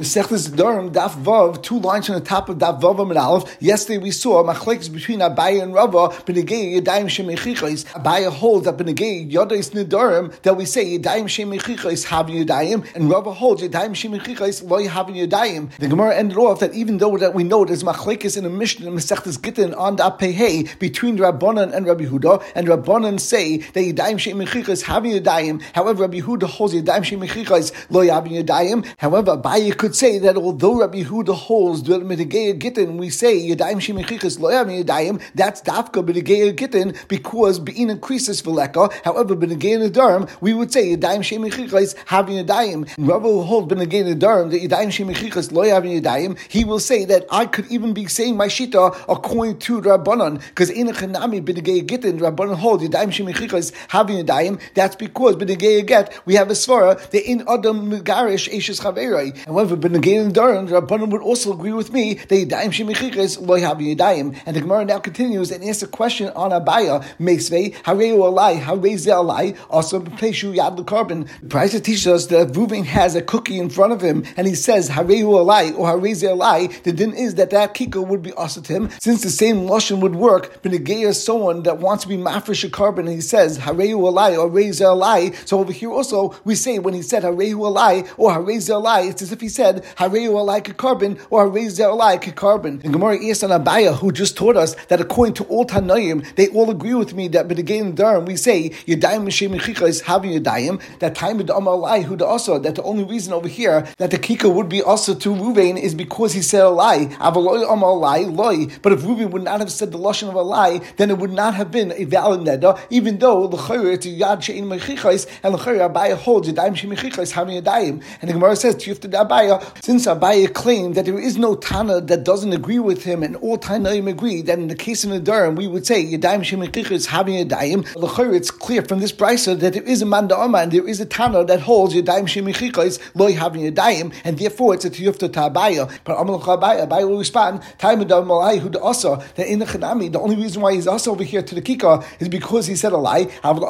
Mesechtes Nedarim, Daf Vav, two lines on the top of Daf Vav and Aleph. Yesterday we saw machlekes between Abaye and Rava, Benegay Yadayim Shemechichos. Abaye holds that Benegay Yodais Nidarim that we say Yadayim Shemechichos having Yadayim, and Rava holds Yadayim Shemechichos loy having Yadayim. The Gemara ended off that even though that we know there's machlekes in a Mishnah in Mesechtes Gittin on Daf Pehei between Rabbanan and Rabbi Huda, and Rabbanan say that Yadayim Shemechichos having Yadayim. However, Rabbi Huda holds Yadayim Shemechichos loy having Yadayim. However, Abaye could say that although Rabbi Huda holds Gittin, we say Yadayim Shemichichas Loyam Yadayim, that's Dafka Mitigaya Gittin because Bein increases Vileka. However, Benegay Nadarim, we would say Yadayim Shemichichas having Yadayim. Rabbi will hold Benegay Nadarim, the Yadayim Shemichichas Loyam Yadayim, he will say that I could even be saying my Shita according to Rabbanon, because in a Chanami Benegay Gittin, Rabbanon hold Yadayim Shemichichas having Yadayim, that's because Benegay Get, we have a Svara, the in Adam Megarish Ashes Chaverai. However, Benegay Nadarim, Rabbanon would also agree with me that Yadayim Shemichichas Loy Habi Yadayim. And the Gemara now continues and asks a question on Abaya, Mesve, Hareu Alai, Hareze Alai, also Peshu Yad the Korban. Price teaches us that Ruvain has a cookie in front of him and he says Hareu Alai or Hareze Alai, the din is that that kiko would be also to him, since the same Lashon would work, Benegay is someone that wants to be Mafresh a korban and he says Hareu Alai or Hareze Alai. So over here also we say when he said Hareu Alai or Hareze Alai, it's as if he said Hareu Alai korban or Hareze Alai korban. And Gemara asked on Abaya, who just taught us that according to all Tanoim, they all agree with me that B'negay Dharam, we say Yadayim Mechicha is having Yadayim, that time with Amalai, who also, that the only reason over here that the Kika would be also to Ruvain is because he said a lie. Avaloy Amalai, loy. But if Ruvain would not have said the Lashon of a lie, then it would not have been a valid Neda, even though L'chayr it's Yad She'in Mechichais, and L'chayr Abaya holds Yadayim Shem Mechichais having Yadayim. And the Gemara says, Tiyufta Abaya, since Abaya claimed that there is no Tana that doesn't agree with him, and all Tanaim agree that in the case of Nadarim, we would say Yadayim Shemechich is having Yadayim. L'chayr, it's clear from this brisa that there is a Manda and there is a Tana that holds Yadayim Shemechich is loy having Yadayim, and therefore it's a Tiyufta Tabaya. But Amal Chabaya, Abaya will respond, Time Malai who also that in the Chanami, the only reason why he's also over here to the Kika is because he said a lie. However,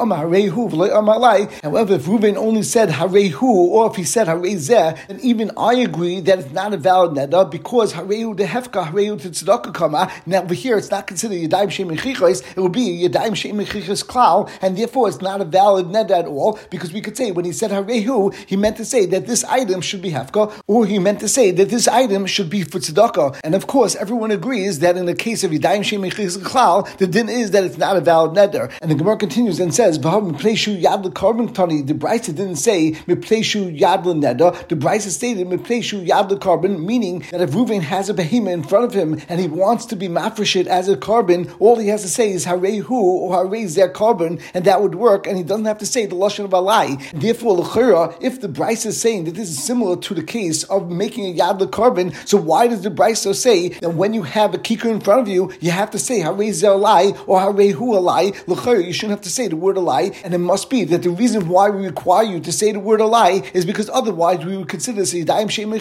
if Reuven only said Harehu, or if he said Harezeh, then even I agree that it's not a valid neder because Harehu the Hefka, Harehu to Tzedakah Kama. Now over here, it's not considered Yadayim Shem Mechichos, it would be Yadayim Shem Mechichos Klal, and therefore it's not a valid neder at all because we could say when he said Harehu, he meant to say that this item should be Hefka, or he meant to say that this item should be for Tzedakah. And of course, everyone agrees that in the case of Yadayim Shem Mechichos Klal, the din is that it's not a valid neder. And the Gemara continues and says, Yad the Brisa didn't say Mipleishu Yad Neder, the Brisa stated Mipleishu Yad Korban, meaning that if Reuven has a behemoth in front of him and he wants to be mafreshit as a korban, all he has to say is Harehu or Hare their korban, and that would work, and he doesn't have to say the Lashon of Alai. Therefore, L'chira, if the Bryce is saying that this is similar to the case of making a Yad korban, so why does the Bryce say that when you have a kikar in front of you, you have to say Hare Alai or Harehu Alai? L'chira, you shouldn't have to say the word Alai, and it must be that the reason why we require you to say the word Alai is because otherwise we would consider this Yadayim Shem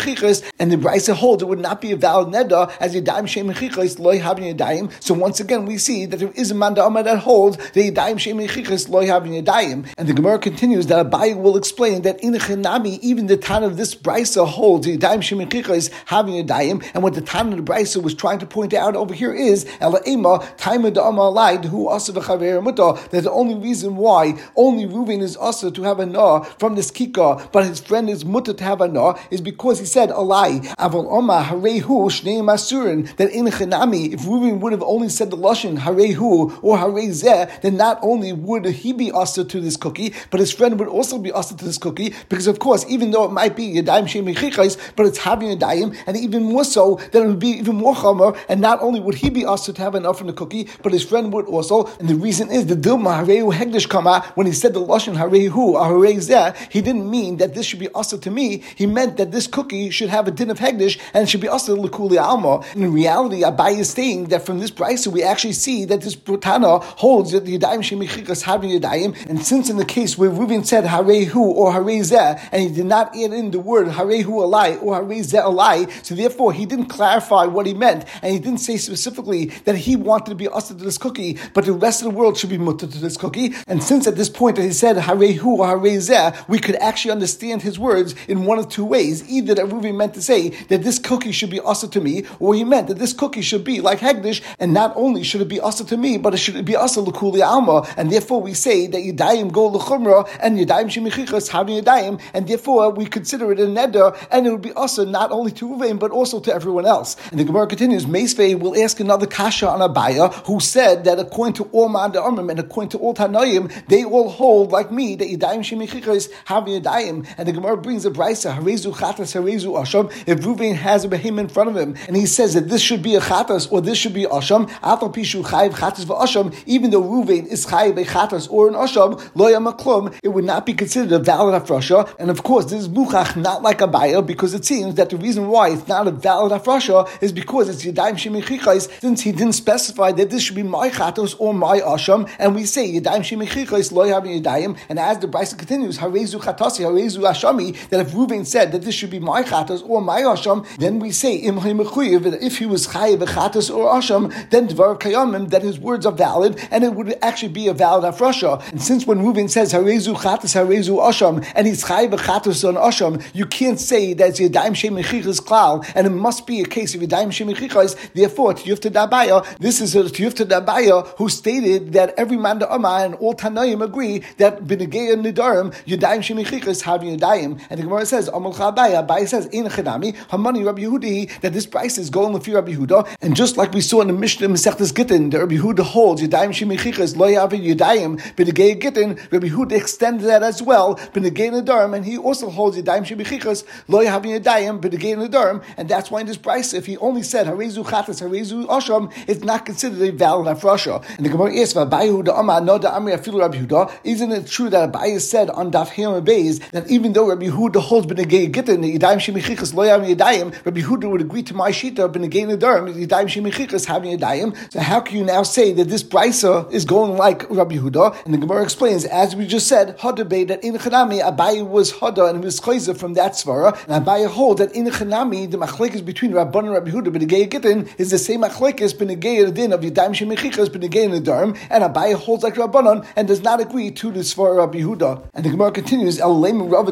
and the Bryce holds it would not be a valid neda as Yadayim Shem Mechichas loy having Yadayim. So once again, we see that there is a manda Amar that holds the Yadayim Shem Mechichas loy having Yadayim. And the Gemara continues that Abai will explain that in the Chenami, even the Tan of this Brisa holds the Yadayim Shem Mechichas having Yadayim. And what the Tan of the Brisa was trying to point out over here is Ela Ema Taima Da'ama Laid who also v'chaver muta. That the only reason why only Reuven is also to have a na from this kika, but his friend is muta to have a na is because he said alai avol oma harehu shnei masurin. That in Chanami, if Reuven would have only said the lashon harehu or harezeh, then not only would he be asked to this cookie, but his friend would also be asked to this cookie because of course, even though it might be yadayim shemichichais, but it's having yadayim, and even more so that it would be even more chamer. And not only would he be asked to have enough from the cookie, but his friend would also. And the reason is the dilma harehu hegdish kama when he said the lashon harehu or harezeh, he didn't mean that this should be asked to me. He meant that this cookie should have a din of hegdish and should be also Lakuli Alma. In reality, Abai is saying that from this brisa we actually see that this Brutana holds that the Yadayim Shemichikas having Yadayim, and since in the case where Reuven said Harehu or Harezeh, and he did not add in the word Harehu Alai or Harezeh Alai, so therefore he didn't clarify what he meant, and he didn't say specifically that he wanted to be usher to this cookie, but the rest of the world should be mutter to this cookie. And since at this point that he said Harehu or Harezeh, we could actually understand his words in one of two ways. Either either that Ruvain meant to say that this cookie should be also to me, or he meant that this cookie should be like Hegdish, and not only should it be also to me, but it should be also Lakuli Alma, and therefore we say that Yadayim go Lechumra, and Yadayim Shemichichas having Yadayim, and therefore we consider it a neder, and it would be also not only to Ruvain, but also to everyone else. And the Gemara continues, Meisvei will ask another kasha on Abaya, who said that according to all Ma'ad Amrim and according to all Tanoim, they all hold like me that Yadayim Shemichichas have Yadayim, and the Gemara brings a brisa, Harezu Chatas, Harezu Asham, if Ruvain has a behemoth in front of him, and he says that this should be a Chatas or this should be Asham, Afal Pishu Chatas Asham, even though Ruvain is Chayiv a Chatas or an Asham, Loya Maklum, it would not be considered a valid Afrasha, and of course this is Buchach not like a Baya, because it seems that the reason why it's not a valid Afrasha is because it's Yadayim Shemichichais, since he didn't specify that this should be my Chatos or my Asham, and we say Yadayim Shemichichais, Loya Yadayim, and as the Brisa continues, Harezu Chatasi, Harezu Ashami, that if Ruvain said that this should be my chatas or my asham, then we say that if he was chayiv chatas or asham, then dvar kayamim that his words are valid and it would actually be a valid afrasha. And since when Ruvain says harezu chatas harezu asham and he's chayiv chatas on asham, you can't say that it's yadayim shemichichas klal, and it must be a case of yadayim shemichichas. Therefore, tiyufta dabaya, this is a tiyufta dabaya who stated that every man da and all tanaim agree that b'negeya nidarim yadayim shemichichas have yadayim, and the Gemara says Amal Chabaya. Abai says in Chedami Hamani Rabbi Yehudi that this price is going with Rabbi Yehuda, and just like we saw in the Mishnah Masechtas Gittin, that Rabbi Yehuda holds Yadayim Shemichichas Lo Yavi Yadayim B'Negei Gittin. Rabbi Yehuda extended that as well B'Negei Nadarim, and he also holds Yadayim Shemichichas Lo Yavi Yadayim B'Negei Nadarim, and that's why in this price, if he only said Harezu Chatas Harezu Asham, it's not considered a valid afrasha. And the Gemara asks Abai Yehuda Amar No Da Amri Afilu Rabbi Yehuda. Isn't it true that Abai said on Daf Him Beis that even though Rabbi Yehuda holds B'Negei Gittin the Yadayim Shemichichas Lo Yadayim, Rabbi Huda would agree to my shita B'Negei Nadarim Yadayim Shemichichas having Yadayim. So how can you now say that this brisa is going like Rabbi Huda? And the Gemara explains, as we just said, Hadabe that in Chanami Abaye was Hada and was Chayza from that svara, and Abaye hold that in Chanami the machlekes between Rabban and Rabbi Yehuda B'Negei Gittin is the same machlekes B'Negei Din of Yadayim Shemichichas B'Negei Nadarim, and Abaye holds like Rabbanon and does not agree to the svara Rabbi Yehuda. And the Gemara continues, El Rabbi.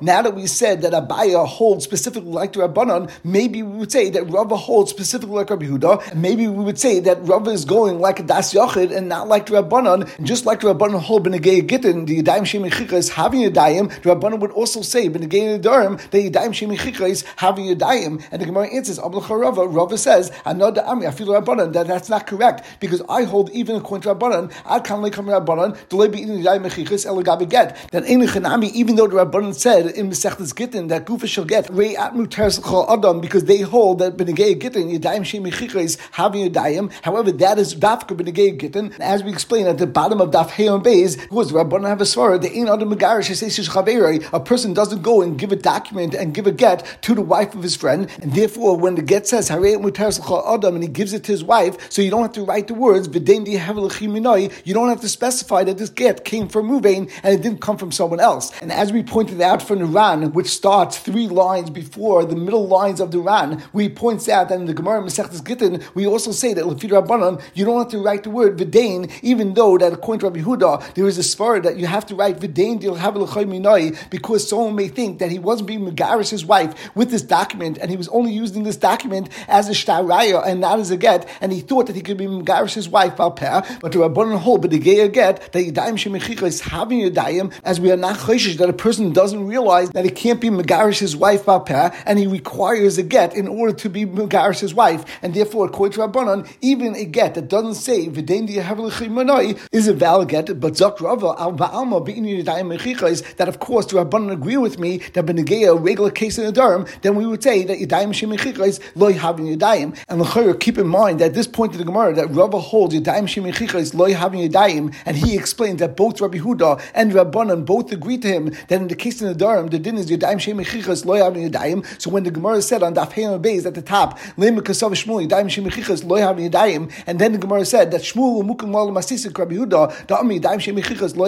Now that we said that Abaya holds specifically like the Rabbanon, maybe we would say that Rava holds specifically like Rabbi and maybe we would say that Rava is going like a Das Yochid and not like the Rabbanon, just like the Rabbanon hold Benegay Gittin, the Yadayim Shemichicha is having Yadayim, the Rabbanon would also say Benegay Nadarim, the Yadayim Shemichicha is having Yadayim, and the Gemara answers, Ablacha Rava, Rava says, Anod Ami, I feel Rabbanon, that that's not correct, because I hold even according to Rabbanon, Ad Kan Lekam Rabbanon, Delay Be In Yadayim Mechichas, Elagabi Get, that Ein Chanami, even though the Rabbanon said in Mesechtes Gittin that Gufa shall get Rei Atmu Teres Adam because they hold that Benegay Gittin Yadayim Shemichicha is having Yadayim. However, that is Dafka Benegay Gittin. As we explain at the bottom of Daf Heyon Beis, was Rabbanon have a svara the Ein Adam Megarish Chaveri. A person doesn't go and give a document and give a get to the wife of his friend, and therefore when the get says Harei Atmu Teres Adam and he gives it to his wife, so you don't have to write the words V'dein You don't have to specify that this get came from Ruvain and it didn't come from someone else. And as we pointed out from the Ran, which starts three lines before the middle lines of the Ran, we points out that in the Gemara Masechtas Gittin, we also say that Lefid Rabbanon, you don't have to write the word V'dain, even though that according to Rabbi Huda, there is a svara that you have to write V'dain Dil because someone may think that he wasn't being Megaris his wife with this document, and he was only using this document as a shtaraya and not as a get, and he thought that he could be Megaris his wife Balpeh, but the Rabbanon hold, but the Geya get, that Yadayim Shemichicha is having Yadayim, as we are not choshish that a person doesn't realize that it can't be Megarish his wife Balpeh, and he requires a get in order to be Megarish his wife, and therefore, according to Rabbanon, even a get that doesn't say is a valid get, but Zok Rava al Ba'alma is that, of course, the Rabbanon agree with me that Benegeya, a regular case in the Nedarim, then we would say that Yadayim Shemechicha is Loi Havin Yadayim, and L'chayr, keep in mind that at this point in the Gemara, that Rava holds Yadayim Shemechicha is Loi Havin Yadayim, and he explains that both Rabbi Huda and Rabbanon both agree to him that in the case in the Nedarim, the din is Yadayim Yadayim. So when the Gemara said on Daf Heim Beis at the top, Lema Kasav Lo and then the Gemara said that Shmuel Mukim Mal Masisik Rabbi Huda Da'am Yadayim Lo.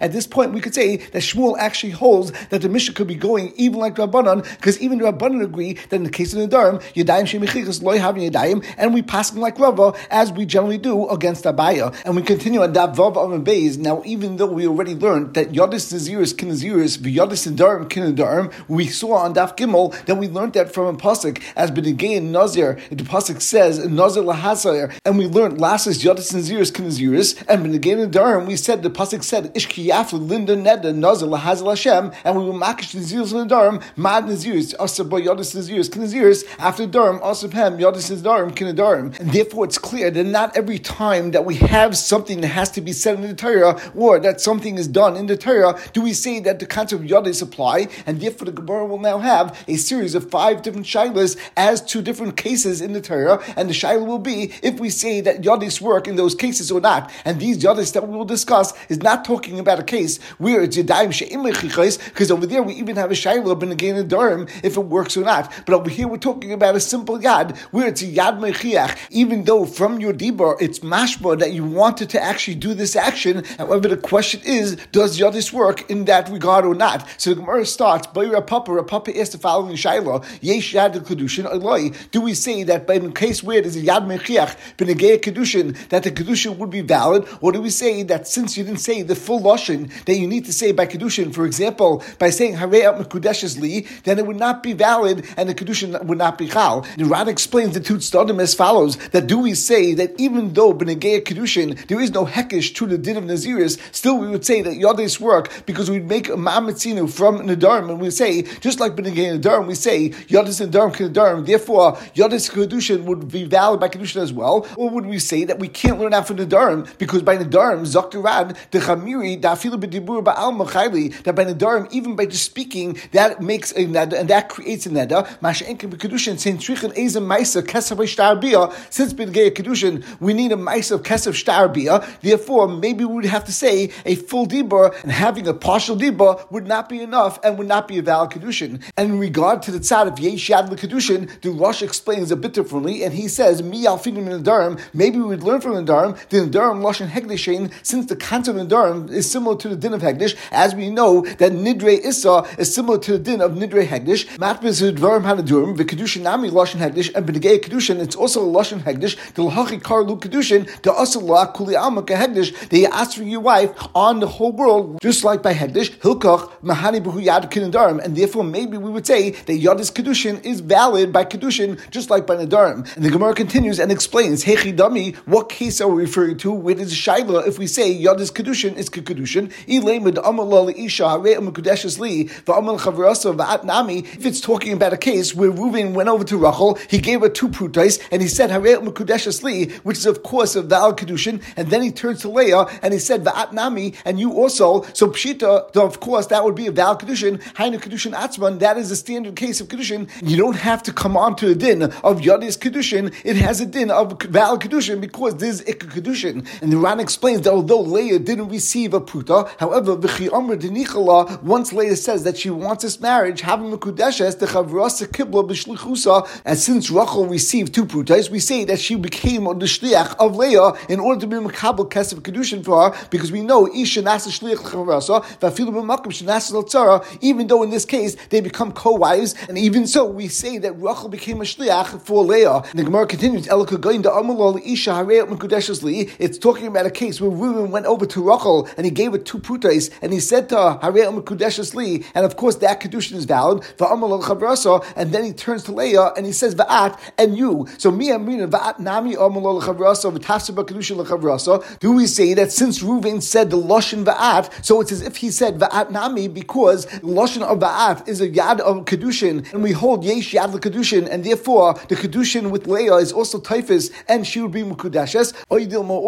At this point, we could say that Shmuel actually holds that the Mishnah could be going even like Rabbanon, because even Rabbanon agree that in the case of the Nedarim, Yadayim Shemechichas Lo Yavin Yadayim, and we pass them like Rava as we generally do against Abaya. And we continue on Daf Vav Beis. Now, even though we already learned that Yadis Naziris Kinaziris, V'Yadis Nadarim Kinadarim, We saw on Daf Gimel that we learned that from a pasuk as Benegay and Nazir. The pasuk says Nazir lahasayir, and we learned Lasses Yadis Naziris Kinaziris, and Benegay and Nadarim. We said the pasuk said Ishkiyaf Linda Neda Nazir lahazal Hashem, and we will makish Naziris Nadarim Mad Naziris Asabo Yadis Naziris Kinaziris after Darim Asabhem Yadis Nadarim Kinadarim, and therefore it's clear that not every time that we have something that has to be said in the Torah or that something is done in the Torah do we say that the concept of Yadis apply, and therefore the Gemara will now have a series of five different shilas as to different cases in the Torah, and the shilah will be if we say that Yadis work in those cases or not. And these Yadis that we will discuss is not talking about a case where it's Yadayim She'im because over there we even have a shilah ben again in Nedarim if it works or not. But over here we're talking about a simple yad where it's a yad mechiach, even though from your dibur it's mashma that you wanted to actually do this action. However, the question is, does Yadis work in that regard or not? So the Gemara starts, Bayra Papa, Papa asked the following Shaila, Yesh Yad Kedushin Eloi. Do we say that in case where there's a Yad Mechiach, Benegea Kedushin, that the Kedushin would be valid? Or do we say that since you didn't say the full Lashon that you need to say by Kedushin, for example, by saying Harei Mekudeshes Li, then it would not be valid and the Kedushin would not be Chal? The Ran explains the two Stadim as follows, that do we say that even though Benegea Kedushin, there is no Hekish to the din of Naziris, still we would say that Yadis work because we'd make a Ma'amitzinu from Nadarim and we say, just like Benegay Nadarim, we say Yodis Yadis can Kedarim, therefore Yadis Kedushin would be valid by Kedushin as well. Or would we say that we can't learn out from Nadarim because by Nadarim, Zakirad, the Chamiri, Dafilu B'dibur Ba'al Machayli, that by Nadarim, even by just speaking, that makes a Neda and that creates a Neda. Saying Trichen Ezem since Kedushin, we need a Maisa of Kesav Shtar Therefore, maybe we would have to say a full Dibur and having a partial Dibur would not be enough and would not be a valid Kedushin. And in regard to the tzad of Yesh Yad Kedushin, the Rosh explains a bit differently, and he says, Mi Alfinim in Nadarim, maybe we would learn from Nadarim, the Nadarim Lashon Hegdeshin, since the concept of Nadarim is similar to the din of Hegdish, as we know that Nidre Issa is similar to the din of Nidre Hegdish, Matbis Dvarim Hanadurim, the Kedushin Nami Lashon Hegdish, and Benegay Kedushin, it's also a Lashon Hegdish, the Lahachi Karlu Kedushin, the Asala Kuli Alma Hegdish, they ask for your wife on the whole world, just like by Hegdish, Hilkach, Mahani Behu Yad Kinadarim, and therefore maybe we would say that Yadis Kedushin is valid by Kedushin, just like by Nadarim. And the Gemara continues and explains, Hechi Dami, what case are we referring to? Where is Shaila if we say Yadis Kedushin is Kedushin? Isha, Nami, if it's talking about a case where Reuven went over to Rachel, he gave her two prutais, and he said Hare Li, which is of course a valid Kedushin, and then he turns to Leah and he said Nami, and you also, so Pshita, of course, that would be a valid Kedushin, Hainu Kedushin Atzman, that is a standard case of Kedushin. You don't have to come on to the din of Yadis Kedushin, it has a din of valid Kedushin because this is Ikka Kedushin. And the Ran explains that although Leah didn't receive a Pruta, however, V'chi Amr Denichala, once Leah says that she wants this marriage, having a Kudeshes, the Chavrasa Kibla B'shlichusa, and since Rachel received two Prutas, we say that she became the Shliach of Leah in order to be Makabal Kesef Kedushin for her, because we know Isha Nasa Shliach Chavrasa, Vafilu Shanasa even though in this case they become co-wives, and even so we say that Rachel became a shliach for Leah. And the Gemara continues, It's talking about a case where Reuben went over to Rachel and he gave her two putais, and he said to her, and of course that kedushin is valid. And then he turns to Leah and he says, Va'at and you. So me amrina Va'at nami Do we say that since Reuven said the lashon Va'at, so it's as if he said Va'at nami because lashon of Ba'at is a yad of Kedushin, and we hold Yesh Yad Kedushin, and therefore the Kedushin with Leah is also typhus, and she would be Mukudashes. Or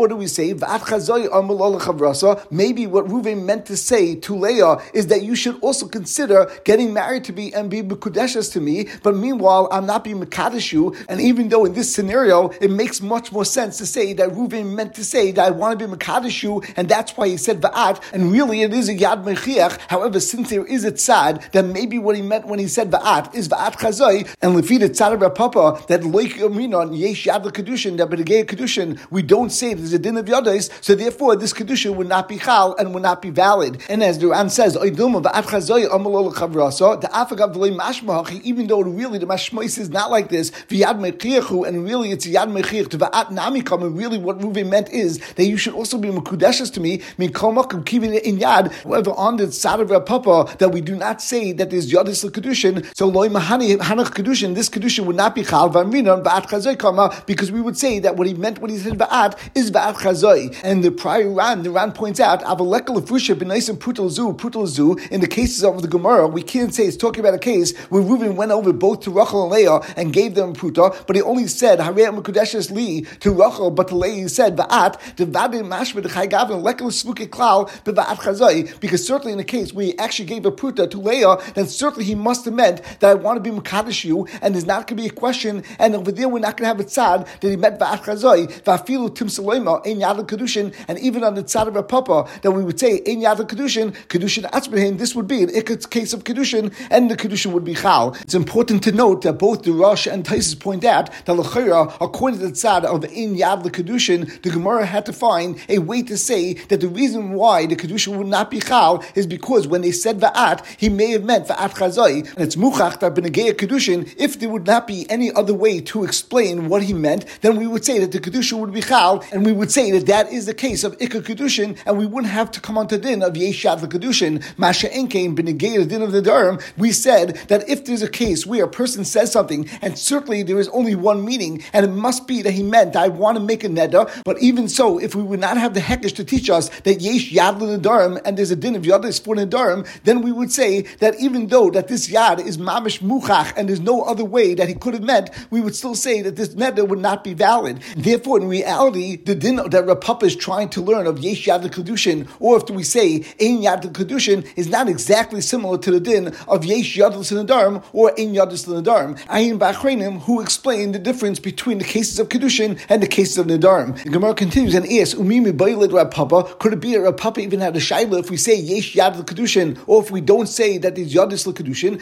do we say, khabrasah. Maybe what Ruvain meant to say to Leah is that you should also consider getting married to me and be Mukudashes to me, but meanwhile, I'm not being Mekadesh you, and even though in this scenario, it makes much more sense to say that Ruvain meant to say that I want to be Mekadesh you, and that's why he said Va'at, and really it is a Yad Mechiach. However, since there is a tzad, then maybe what he meant when he said Va'at is Va'at Chazai, and Lefida Tzad of Papa, that Loik Aminon, Yesh Yad Kedushin, that Bedegei Kedushin, we don't say there's a din of Yadais, so therefore this Kedushin would not be Chal and would not be valid. And as the Ran says, Oidilma Va'at Chazai Amalol Chavrasa, the Afagav Delay Mashmahachi, even though really the Mashmois is not like this, V'yad Mechiachu, and really it's Yad Mechiach to Va'at Nami and really what Ruve meant is that you should also be Mekudeshes to me, Min Komakum Kivin in Yad, however on the Tzad of Papa, that we do not not say that there's Yadis Kedushin, so Loi Mahani Hanach Kedushin, this Kedushin would not be Chal Vamrina Ba'at Chazoi Kama, because we would say that what he meant when he said Ba'at is Ba'at Chazoi. And the prior Ran, the Ran points out, Avaleka Lefusha B'naisim Putal Zu, Putal Zu, in the cases of the Gemara, we can't say it's talking about a case where Reuven went over both to Rachel and Leah and gave them Puta, but he only said Harei Mekudeshes Li to Rachel, but to Leah he said Ba'at, Devabim Mashma Dechai Gavin, Lekel Svuke Klal, Ba'at Chazoi, because certainly in the case where he actually gave a Puta to Leah, then certainly he must have meant that I want to be Mekadosh you, and there's not going to be a question, and over there we're not going to have a tzad that he met Chazoi, Vafilu Tim Salema, in Yad Kedushin, and even on the tzad of a papa, that we would say in Yad Kedushin, Kedushin Atzbehin, this would be an ikut case of Kedushin, and the Kedushin would be Chal. It's important to note that both the Rosh and Taisus point out that Lechira, according to the tzad of in Yad Kedushin, the Gemara had to find a way to say that the reason why the Kedushin would not be Chal is because when they said Va'at, he may have meant Va'at Chazai, and it's Muchach that Benegea Kedushin, if there would not be any other way to explain what he meant, then we would say that the Kedushin would be Chal, and we would say that that is the case of Ikka Kedushin, and we wouldn't have to come on to din of Yeshad the Kedushin, Masha Enkein Benegea the din of the Nedarim. We said that if there's a case where a person says something, and certainly there is only one meaning, and it must be that he meant, I want to make a neder, but even so, if we would not have the Hekesh to teach us that Yesh Yad Nedarim, and there's a din of Yadis for Nedarim, then we would say that even though that this Yad is Mamish Muchach, and there's no other way that he could have meant, we would still say that this neder would not be valid. Therefore, in reality, the din that Rapapa is trying to learn of Yesh Yad Kedushin, or if we say Ein Yad Kedushin, is not exactly similar to the din of Yesh Yad Nedarim or Ein Yad Nedarim. Ayin Bachrenim, who explained the difference between the cases of Kedushin and the cases of Nedarim. The Gemara continues and asks, Umimi Bailid Rapapa, could it be that Rapapa even had a Shaila if we say Yesh Yad Kedushin, or if we don't say that there's Yadis Kedushin,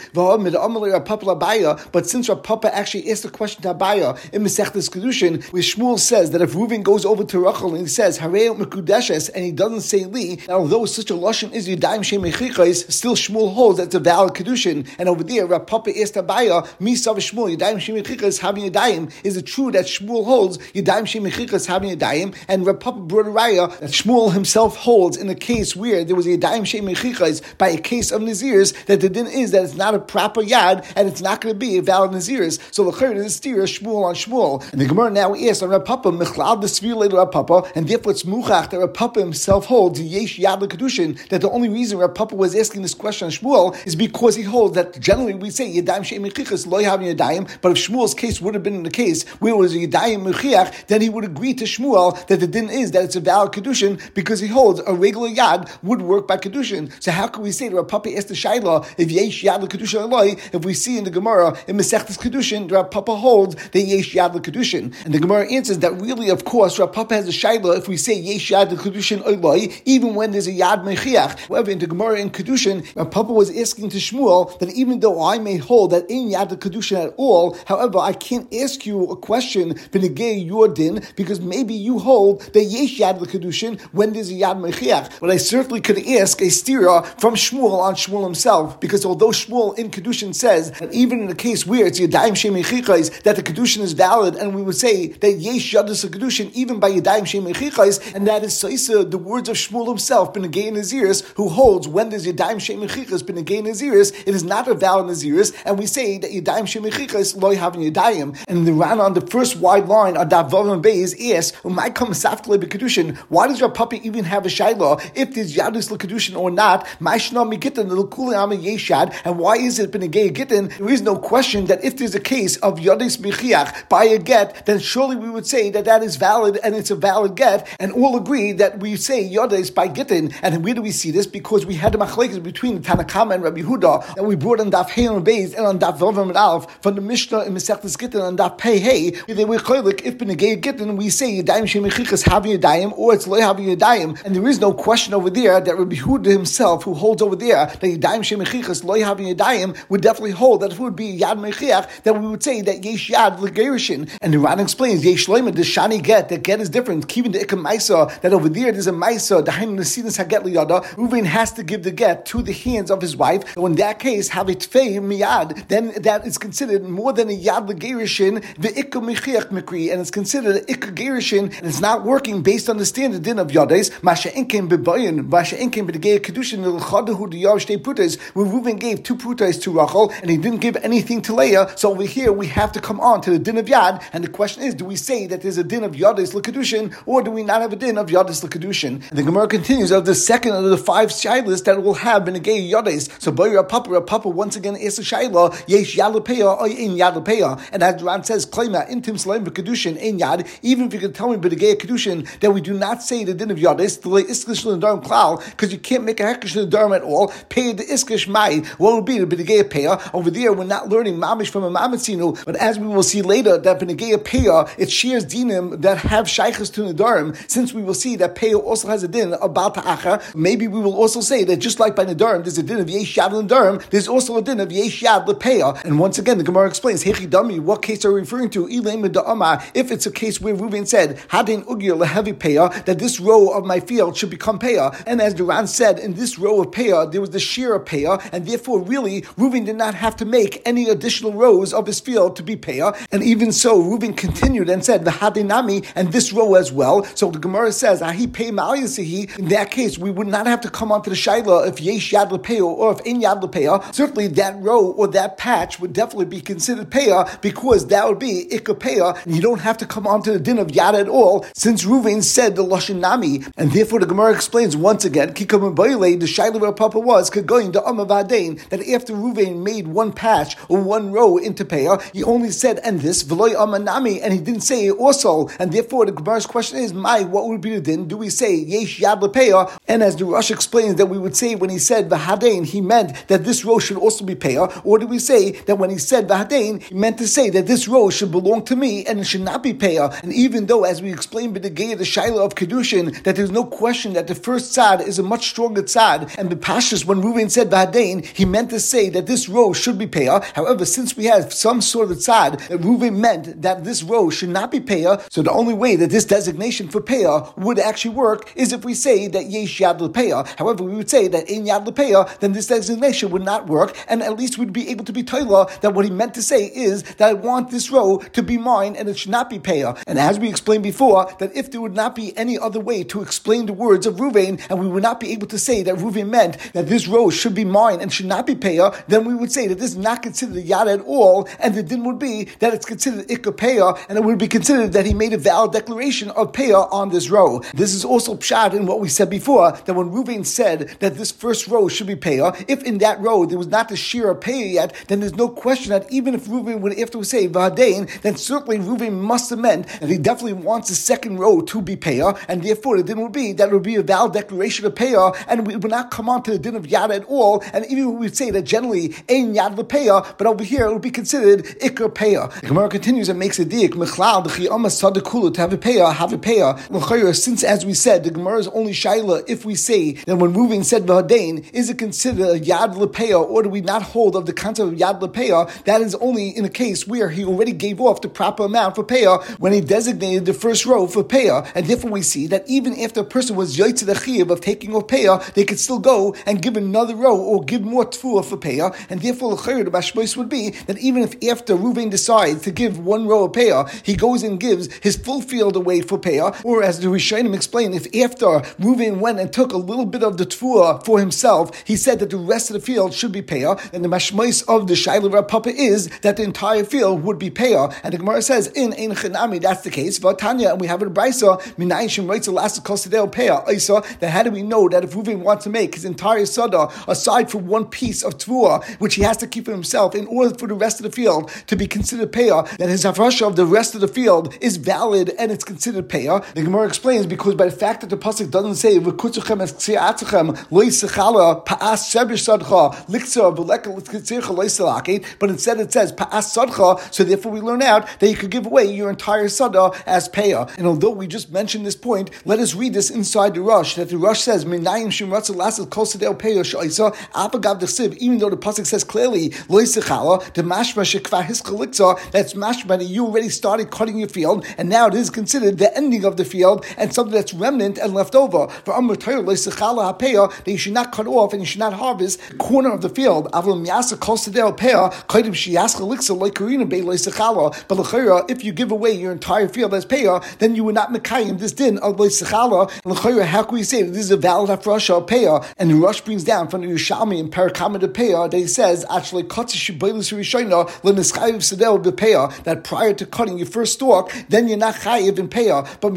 but since Rapapa actually asked the question to Abaya in Masechtas Kedushin, where Shmuel says that if Reuven goes over to Rachel and he says Harei Mekudeshes and he doesn't say Li, although such a lashon is Yudayim Shemechichais, still Shmuel holds that it's a valid Kedushin. And over there, Rapapa asked Abaya, Misav Shmuel Yudayim Shemechichais having Yudayim. Is it true that Shmuel holds Yudayim Shemechichais having Yudayim? And Rapapa brought a raya that Shmuel himself holds in a case where there was a Yudayim Shemechichais by a case of Nazirs that the din is that it's not a proper yad and it's not going to be a valid Naziris. So the Chayr is steer Shmuel on Shmuel. And the Gemara now asks on Rav Papa, the Svir later Rav Papa, and therefore it's Muchach that Rav Papa himself holds Yesh Yad Kedushin, that the only reason Rav Papa was asking this question on Shmuel is because he holds that generally we say Yadayim Shem Mechichas loy having Yadayim, but if Shmuel's case would have been the case where it was Yadayim Mechiach, then he would agree to Shmuel that the din is that it's a valid Kedushin because he holds a regular Yad would work by Kedushin. So how can we say that Rav Papa asked the Shaila if Yesh Yad Kedushin if we see in the Gemara in Masechtas Kedushin, Rav Papa holds that Yesh Yad Kedushin, and the Gemara answers that really, of course, Rav Papa has a shaila if we say Yesh Yad Kedushin Oiloi, even when there's a Yad Mechiach. However, in the Gemara in Kedushin, Rav Papa was asking to Shmuel that even though I may hold that in Yad Kedushin at all, however, I can't ask you a question Benegay your din because maybe you hold that Yesh Yad Kedushin when there's a Yad Mechiach. But I certainly could ask a stira from Shmuel on Shmuel himself because although Shmuel in Kedushin says that even in the case where it's Yadayim Shemechichais, that the Kedushin is valid, and we would say that Yesh Yadus Kedushin even by Yadayim Shemechichais, and that is Saisa, the words of Shmuel himself, Benegay Naziris, who holds when there's Yadayim Shemechichas, Benegay Naziris, it is not a valid Naziris, and we say that Yadayim Shemechichas, loy having Yadayim. And the Ran on the first wide line of Davav and Beis asks, might come Safkle Kedushin, why does your puppy even have a Shiloh if there's Yadus Kedushin or not? My Maishna Mikitan, the Kuli Ama Yeshad, and why is it Benegay Gittin? There is no question that if there's a case of Yadis Michiach by a get, then surely we would say that that is valid and it's a valid get, and all agree that we say Yadis by Gittin. And where do we see this? Because we had a machlekes between Tanakama and Rabbi Huda that we brought on Daf Hey and Beis and on Daf Vavam and Alf from the Mishnah in Masechtas Gittin and Daf Pei Hey. They were cholik if Benegay Gittin we say Yadayim Shemichichas having Yadayim or it's Loy having Yadayim, and there is no question over there that Rabbi Huda himself, who holds over there that Yadayim Shemichichas Loy having Yadayim, would definitely hold that if it would be Yad Mechiach, that we would say that Yesh Yad Legerishin. And the Ran explains Yesh Loima the Shani get that get is different. Kivin the Ikam Maisa that over there there's a Maisa the Hainu Nesinas Haget Liyada. Reuven has to give the get to the hands of his wife. So in that case, have it Tfei Miyad, then that is considered more than a Yad Legerishin the Ikam Mechiach Mikri, and it's considered an Ikam Gerishin, and it's not working based on the standard din of Yades. Masha Inkim Bebayin, Masha Inkim Bedegei Kedushin L'Chadahu Diyav prutas, where Reuven gave two prutas to Rachel and he didn't give anything to Leah. So over here we have to come on to the din of Yad, and the question is, do we say that there's a din of Yadis Lakadushin, or do we not have a din of Yadis Lakadushin? The Gemara continues of the second of the five shilas that will have been a gay Yadis. So Boyer Papa, Papa once again asks a Shaila, Yesh Yalapeya or in Yalapeya. And as Ran says, Klema, Intim Salim Kedushin, in Yad, even if you could tell me, but a gay Kedushin, that we do not say the din of Yadis, the lay Iskish Darm Klal, because you can't make a Hekish Darm at all, pay the Iskish Mai, what would be the Benegea Peya? Over there, we're not learning Mamish from a Mamatzinu, but as we will see later, that Benegea Peya, it shares dinim that have Shaykhs to Nadarim, since we will see that Peya also has a din about Ta'acha, maybe we will also say that just like by Nadarim, there's a din of Yesh Yad Nadarim, there's also a din of Yesh Yad Lepeya. And once again, the Gemara explains, Hechi Dami, what case are we referring to? If it's a case where Reuven said, Hadin Ugir Lehevi Peya, that this row of my field should become Peya. And as Duran said, in this row of Peya, there was the shear of Peya, and therefore, really, Reuven did not have to make any additional rows of his field to be Peya. And even so, Reuven continued and said, the Hadinami, and this row as well. So the Gemara says, Ahi Pei Maliyasihi, in that case, we would not have to come onto the Shaila if Yesh Yad Lepeya or if In Yad Lepeya. Certainly, that row or that patch would definitely be considered Peya because that would be Ikka Peya, and you don't have to come onto the din of Yad at all, since Reuven said the Lashon Nami. And therefore, the Gemara explains once again, Kikam the Shaila of Papa was, Kagoyin, the umm Amavadein, that after Reuven made one patch or one row into Peah, he only said, and this, Veloy umm Amanami, and he didn't say also. And therefore, the Gemara's question is, my, what would be the din? Do we say Yesh Yad Lepeah? And as the Rosh explains, that we would say when he said Vahadain, he meant that this row should also be Peah, or do we say that when he said Vahadain, he meant to say that this row should belong to me and it should not be Peah? And even though, as we explained the Gay, the Shaila of Kedushin, that there's no question that the first tzad is a much stronger tzad, and the Pashas, when Reuven said Vahadain, he meant to say that this row should be Peah. However, since we have some sort of tzad Reuven meant that this row should not be Peah, so the only way that this designation for Peah would actually work is if we say that Yesh Yad Lepeah. However, we would say that in Yad Lepeah, then this designation would not work, and at least we'd be able to be Toila that what he meant to say is that I want this row to be mine and it should not be Peah. And as we explained before, that if there would not be any other way to explain the words of Reuven, and we would not be able to say that Reuven meant that this row should be mine and should not be Peah, then we would say that this is not considered a Yad at all, and the din would be that it's considered Ikka and it would be considered that he made a valid declaration of Peah on this row. This is also pshat in what we said before, that when Reuven said that this first row should be Peah, if in that row there was not the shear of Peah yet, then there's no question that even if Reuven would have to say Vahadain, then certainly Reuven must have meant that he definitely wants the second row to be Peah, and therefore the din would be that it would be a valid declaration of Peah, and we would not come on to the din of Yad at all, and even we would say that generally Ein Yad Lepeah, but over here it would be considered Iker Peah. The Gemara continues and makes a dik, Mechlal, the Chiyama Sadakulu, to have a Peah, have a Peah. Since, as we said, the Gemara is only Shaila if we say that when Reuven said Vahadain, is it considered a Yad Lepeah, or do we not hold of the concept of Yad Lepeah? That is only in a case where he already gave off the proper amount for Peah when he designated the first row for Peah, and therefore we see that even after a person was Yoitz the of taking off Peah, they could still go and give another row or give more Tfuah for Peah, and therefore the chayyur Mashmois would be that even if after Reuven decides to give one row of Peah, he goes and gives his full field away for Peah, or as the Rishonim explain, if after Reuven went and took a little bit of the Tfuah for himself, he said that the rest of the field should be Peah, then the Mashmois of the Shaila Papa is that the entire field would be Peah, and the Gemara says in Ein Chinami that's the case. Vatanya, and we have it Brisa, Minayin Shem Reitzel Last Kosidel Peah, Isa, that how do we know that if Reuven wants to make his entire Sada, aside from one piece of Tfuah, which he has to keep for himself, in order for the rest of the field to be considered Peah, that his Hafrasha of the rest of the field is valid and it's considered Peah. The Gemara explains because by the fact that the Pasuk doesn't say, V'kutzuchem es loy sechala, pa'as sadcha, loy but instead it says, pa'as sadcha, so therefore we learn out that you could give away your entire sada as Peah. And although we just mentioned this point, let us read this inside the Rosh, that the Rosh says, Minayim Peah sh'oisa, apagav d'chsiv, even though the Pasuk says clearly, loy sechala, the mashma shekva hiskalikza, that's mashma that you already started cutting your field, and now it is considered the ending of the field, and something that's remnant and left over. For Amr Torah, loy sechala hapeah, that you should not cut off and you should not harvest corner of the field. Avlam miyasa kol sedel Peah, kaidim shiyaska liksa loy karina be loy sechala, but l'chayra, if you give away your entire field as Peah, then you would not mekayim this din of loy sechala. L'chayra, how can we say that this is a valid hafrasha Peah? And the Rosh brings down from Yerushalmi in Parakama de Peah that he says actually that prior to cutting your first stalk, then you're not chayiv in Peah. But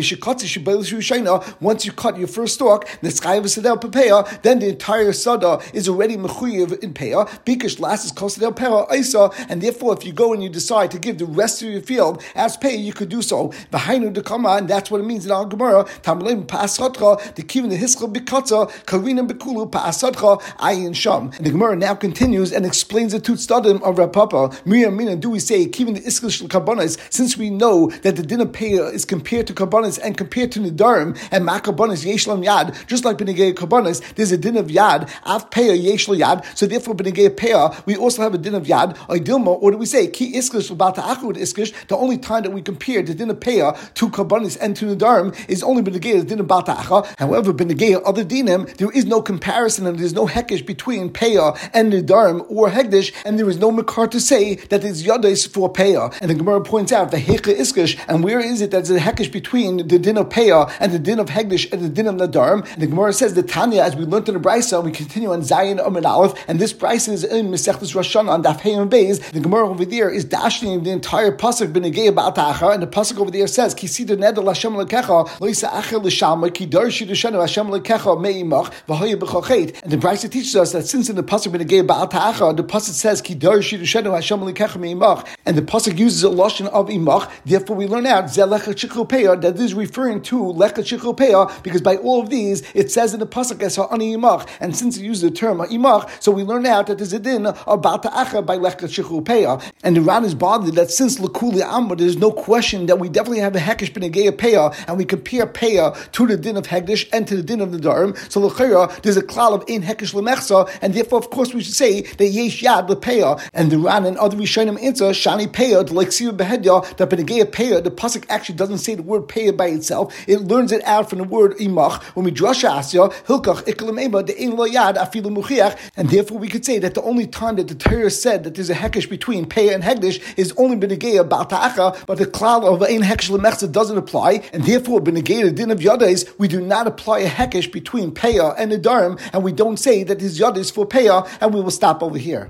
once you cut your first stalk, the then the entire sada is already mechuyev in Peah. Because last is kosadel Peah Isa, and therefore if you go and you decide to give the rest of your field as Peah, you could do so. Behind the kama, and that's what it means in Al Gemara. Tamlim pa'asotcha, the kivin the hiskal bikatza, karina bekulu pa'asotcha, ayin sham. And the Gemara now continues and explains the two stadim of Rapapa. Miriam Mina, do we say kivin the iskal shel karbonis? Since we know that the din of is compared to karbonis and compared to nidarim and makabonis yeshlam yad, just like benegay karbonis, there's a din of yad av Peah yeshlam yad. So therefore benegay Peah, we also have a din of yad. Dilma, or do we say ki about the achud iskish? The only time that we compare the din of Peah to karbonis and to nidarim is only benegay the din of Balta'acha. However, benegay other dinim, there is no comparison and there's no between Peah and nidarim or hegdish, and there is no makar to say that it's yadis for Peah. And the Gemara points out the hecha iskish, and where is it that a hekish between the din of Peah and the din of hegdish and the din of nidarim? And the Gemara says the Tanya, as we learned in the Brisa, we continue on Zayin Amid Aleph, and this Brisa is in Masechtas Rosh on Daf and Beis. The Gemara over there is dashing the entire pasuk benegay about Ta'achar, and the pasuk over there says Kisida Nedel Hashem Lekecha Loisa Acher L'Shalma Ki Darshi D'Shenu Hashem Lekecha Meimach V'Hoye B'Chochet. And the Teaches us that since in the pasuk benegay about Ta'achar, the pasuk says Ki Darshi D'Shenu Hashem Meimach, and the pasuk uses a lashon of Imach. Therefore, we learn out Zelecha that is referring to Lecha Chikropeya because by all of these it says in the pasuk as Ha'ani Imach, and since it uses the term Imach, so we learn out that there's a din about Ta'achar by Lecha Chikropeya. And the Ran is bothered that since Lakuli Amma, there's no question that we definitely have a Hekesh Benegea Peah, and we compare Peah to the din of Hegdish and to the din of the Dharam. So Lachira, there's a cloud of in Hekesh Lemechsa, and therefore, of course, we should say that Yesh Yad Lepeah. And the Ran and other Rishonim answer Shani Peah, like Siva Behedya, that Benegea Peah, the Pasuk actually doesn't say the word Peah by itself, it learns it out from the word Imach. When we drasha Asya, Hilkach Ikalam Ema, the Ein Lo Yad, Afilu Muchiach, and therefore we could say that the only time that the Torah said that there's a Hekesh between Peah and Hegdish is only Benegea Bata'acha, but the cloud of Ein Hekesh Lemechza doesn't apply, and therefore Benegea, the din of Yadais, we do not apply a Hekesh between Peah and Nidarim, and we don't say that his Yadais for Peah, and we will stop over here.